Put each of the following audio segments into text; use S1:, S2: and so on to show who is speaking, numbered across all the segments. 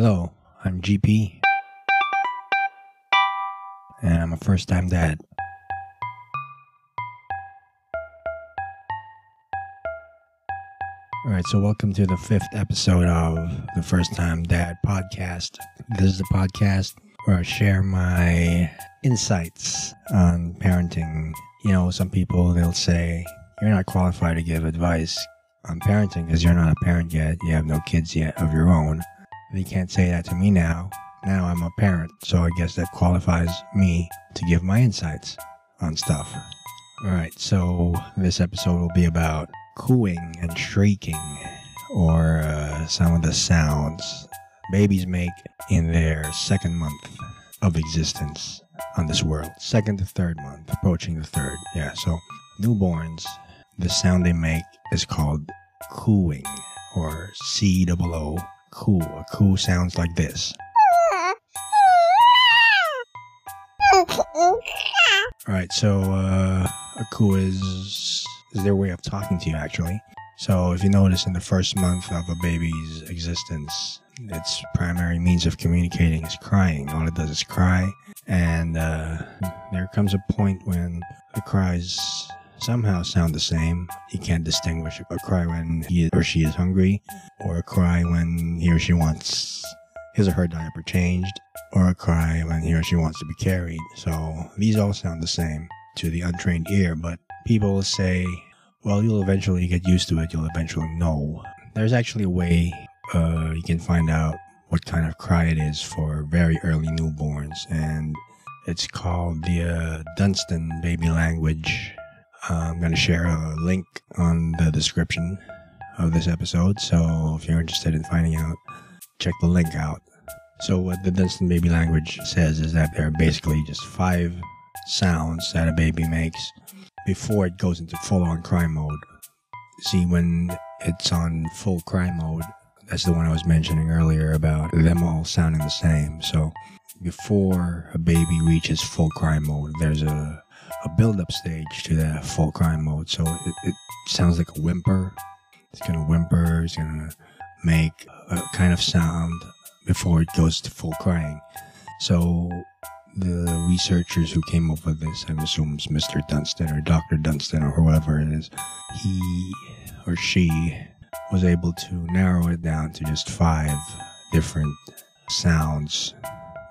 S1: Hello, I'm GP. And I'm a first time dad. Alright, so welcome to the fifth episode of the First Time Dad podcast. This is the podcast where I share my insights on parenting. You know, some people they'll say, You're not qualified to give advice on parenting because you're not a parent yet, you have no kids yet of your own. They can't say that to me now. Now I'm a parent, so I guess that qualifies me to give my insights on stuff. Alright, so this episode will be about cooing and shrieking, or uh, some of the sounds babies make in their second month of existence on this world. Second to third month, approaching the third. Yeah, so newborns, the sound they make is called cooing, or C O O, coo. A coo sounds like this. All right, so uh, a coo is is their way of talking to you, actually. So if you notice, in the first month of a baby's existence, its primary means of communicating is crying. All it does is cry, and uh, there comes a point when the cries somehow sound the same. He can't distinguish a cry when he or she is hungry, or a cry when he or she wants his or her diaper changed, or a cry when he or she wants to be carried. So these all sound the same to the untrained ear, but people say, well, you'll eventually get used to it, you'll eventually know. There's actually a way uh, you can find out what kind of cry it is for very early newborns, and it's called the uh, Dunstan baby language. Uh, I'm going to share a link on the description of this episode, so if you're interested in finding out, check the link out. So, what the Dunstan baby language says is that there are basically just five sounds that a baby makes before it goes into full on cry mode. See, when it's on full cry mode, that's the one I was mentioning earlier about them all sounding the same. So, before a baby reaches full cry mode, there's a, a build up stage to that full cry mode. So, it, it sounds like a whimper. It's gonna whimper, it's gonna make a kind of sound before it goes to full crying. So, the researchers who came up with this, I assume it's Mr. Dunstan or Dr. Dunstan or whoever it is, he or she was able to narrow it down to just five different sounds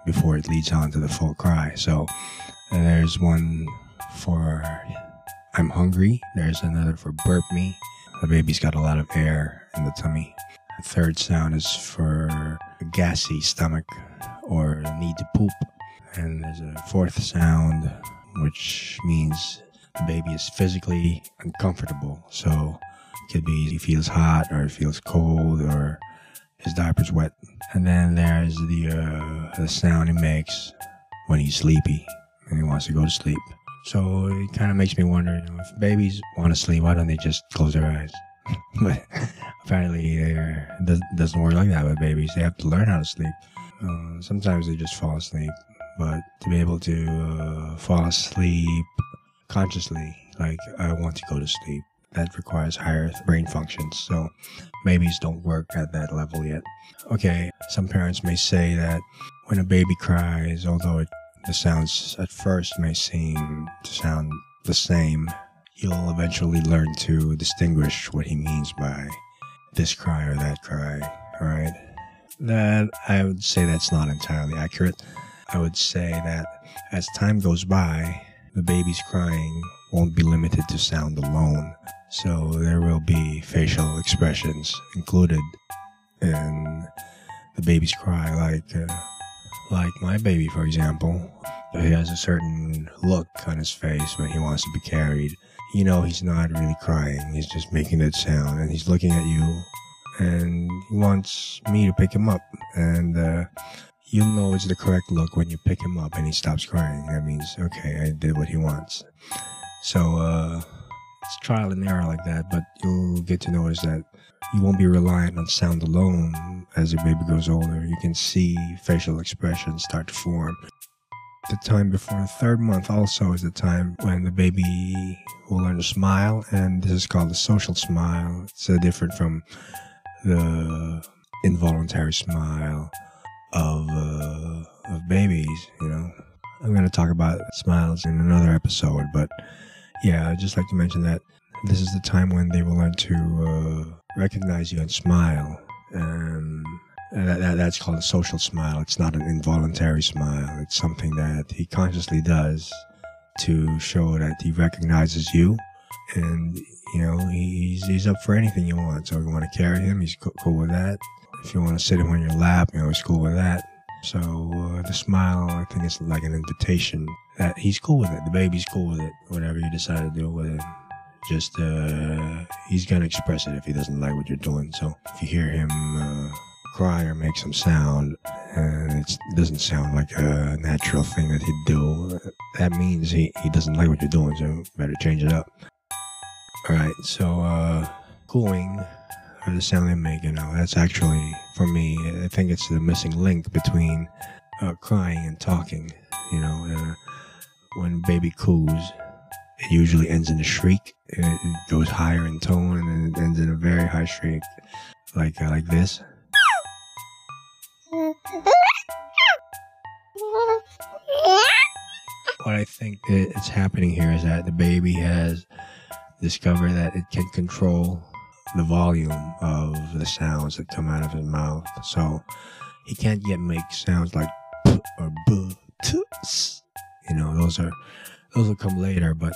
S1: before it leads on to the full cry. So there's one for I'm hungry. There's another for burp me. The baby's got a lot of air in the tummy. The third sound is for a gassy stomach or need to poop. And there's a fourth sound, which means the baby is physically uncomfortable. So it could be he feels hot or it feels cold or his diaper's wet. And then there's the uh, the sound he makes when he's sleepy and he wants to go to sleep. So it kind of makes me wonder, you know, if babies want to sleep, why don't they just close their eyes? but apparently, it doesn't work like that with babies. They have to learn how to sleep. Uh, sometimes they just fall asleep, but to be able to uh, fall asleep consciously, like I want to go to sleep, that requires higher brain functions. So babies don't work at that level yet. Okay, some parents may say that when a baby cries, although it, the sounds at first may seem to sound the same, you'll eventually learn to distinguish what he means by this cry or that cry, alright? That, I would say that's not entirely accurate. I would say that as time goes by, the baby's crying won't be limited to sound alone. So there will be facial expressions included in the baby's cry, like uh, like my baby, for example. He has a certain look on his face when he wants to be carried. You know, he's not really crying. He's just making that sound, and he's looking at you, and he wants me to pick him up. And uh, you know it's the correct look when you pick him up and he stops crying. That means okay, I did what he wants. So. uh it's trial and error like that, but you'll get to notice that you won't be reliant on sound alone as your baby grows older. You can see facial expressions start to form. The time before the third month also is the time when the baby will learn to smile, and this is called the social smile. It's uh, different from the involuntary smile of uh, of babies. You know, I'm going to talk about smiles in another episode, but yeah, I'd just like to mention that this is the time when they will learn to uh, recognize you and smile. Um, and that, that, that's called a social smile. It's not an involuntary smile. It's something that he consciously does to show that he recognizes you and you know he's he's up for anything you want. So if you want to carry him, he's cool with that. If you want to sit him on your lap, you know he's cool with that. So uh, the smile, I think, it's like an invitation that he's cool with it. The baby's cool with it. Whatever you decide to do with it, just uh, he's gonna express it if he doesn't like what you're doing. So if you hear him uh, cry or make some sound, and it doesn't sound like a natural thing that he'd do, that means he, he doesn't like what you're doing. So better change it up. All right, so uh, or the sound they make, you know, that's actually for me. I think it's the missing link between uh, crying and talking. You know, uh, when baby coos, it usually ends in a shriek. It, it, goes higher in tone and it ends in a very high shriek, like uh, like this. What I think is happening here is that the baby has discovered that it can control the volume of the sounds that come out of his mouth. So he can't yet make sounds like p or b, t, s. You know, those are those will come later. But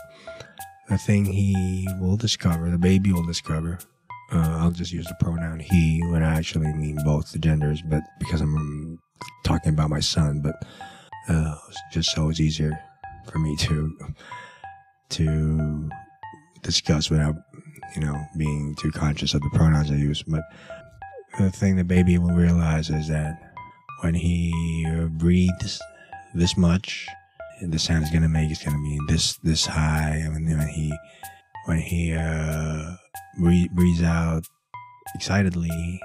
S1: the thing he will discover, the baby will discover. Uh, I'll just use the pronoun he when I actually mean both the genders, but because I'm talking about my son, but uh, just so it's easier for me to to discuss without you know being too conscious of the pronouns I use. But the thing the baby will realize is that when he uh, breathes this much, the sound he's gonna make is gonna be this this high. And when he when he uh, breathes out excitedly,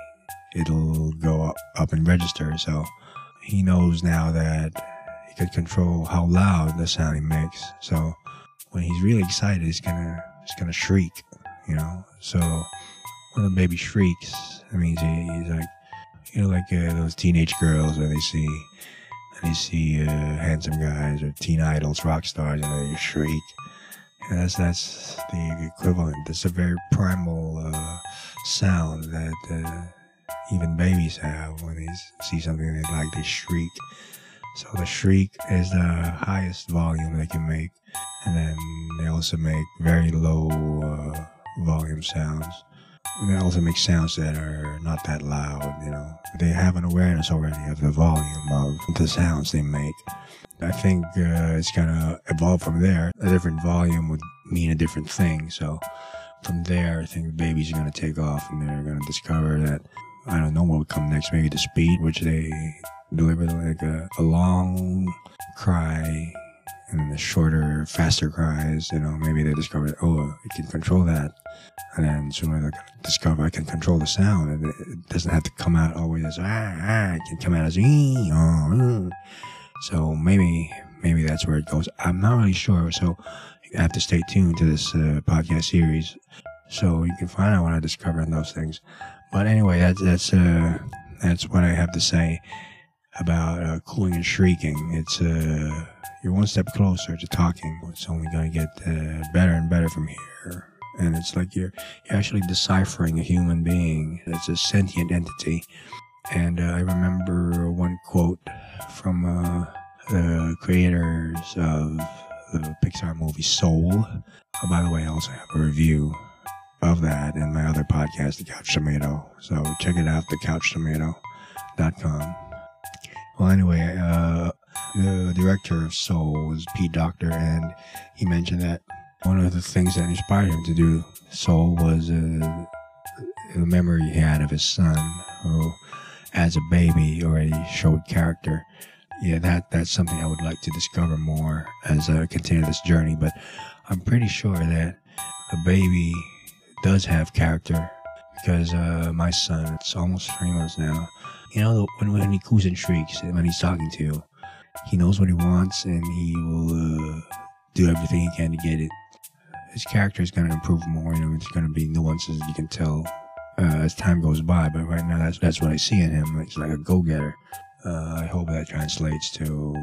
S1: it'll go up, up and register. So he knows now that he could control how loud the sound he makes. So when he's really excited, he's gonna he's gonna shriek, you know. So when the baby shrieks, that means he, he's like, you know, like uh, those teenage girls when they see they see uh, handsome guys or teen idols, rock stars, and they shriek. And that's that's the equivalent. That's a very primal uh, sound that uh, even babies have when they see something they like. They shriek. So the shriek is the highest volume they can make, and then they also make very low uh, volume sounds. And they also make sounds that are not that loud, you know. They have an awareness already of the volume of the sounds they make. I think uh, it's gonna evolve from there. A different volume would mean a different thing. So from there, I think babies are gonna take off and they're gonna discover that I don't know what would come next. Maybe the speed, which they deliver like a, a long cry and the shorter, faster cries, you know, maybe they discover, oh, I can control that. And then sooner they discover I can control the sound. It doesn't have to come out always as, ah, ah, it can come out as, ee, oh, mm. So maybe, maybe that's where it goes. I'm not really sure. So you have to stay tuned to this uh, podcast series so you can find out what I discover in those things. But anyway, that's, that's, uh, that's what I have to say about uh, cooing and shrieking. It's, uh, you're one step closer to talking. It's only going to get uh, better and better from here. And it's like you're, you're actually deciphering a human being. It's a sentient entity. And uh, I remember one quote from uh, the creators of the Pixar movie Soul. Oh, by the way, I also have a review of that in my other podcast, The Couch Tomato. So check it out, thecouchtomato.com. Well, anyway, uh, the director of Soul was Pete Docter, and he mentioned that one of the things that inspired him to do Soul was uh, the memory he had of his son, who, as a baby, already showed character. Yeah, that that's something I would like to discover more as I continue this journey. But I'm pretty sure that a baby does have character because uh, my son, it's almost three months now. You know, when when he coos and shrieks, when he's talking to you, he knows what he wants and he will uh, do everything he can to get it. His character is going to improve more. You know, there's going to be nuances you can tell uh, as time goes by. But right now, that's that's what I see in him. He's like a go-getter. Uh, I hope that translates to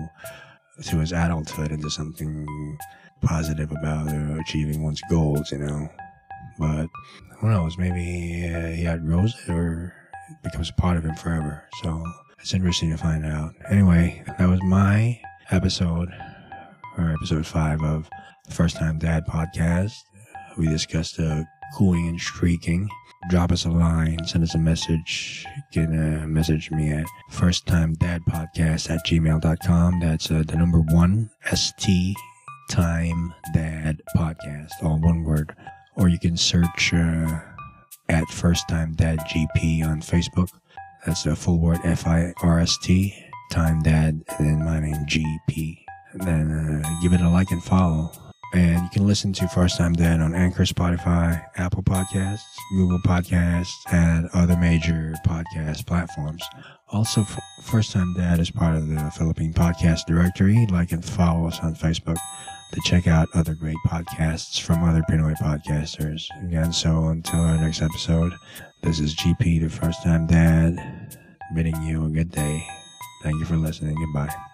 S1: to his adulthood into something positive about uh, achieving one's goals, you know. But who knows? Maybe uh, he outgrows it or it becomes a part of him forever. So it's interesting to find out. Anyway, that was my episode, or episode five of the First Time Dad podcast. We discussed uh, cooing and streaking. Drop us a line, send us a message. You can uh, message me at first time dad podcast at gmail.com. That's uh, the number one, ST time dad podcast, all one word. Or you can search uh, at first time dad GP on Facebook. That's the full word F I R S T, time dad, and then my name GP. Then uh, give it a like and follow. And you can listen to First Time Dad on Anchor, Spotify, Apple Podcasts, Google Podcasts, and other major podcast platforms. Also, First Time Dad is part of the Philippine Podcast Directory. Like and follow us on Facebook to check out other great podcasts from other Pinoy podcasters. Again, so until our next episode, this is GP, the First Time Dad, bidding you a good day. Thank you for listening. Goodbye.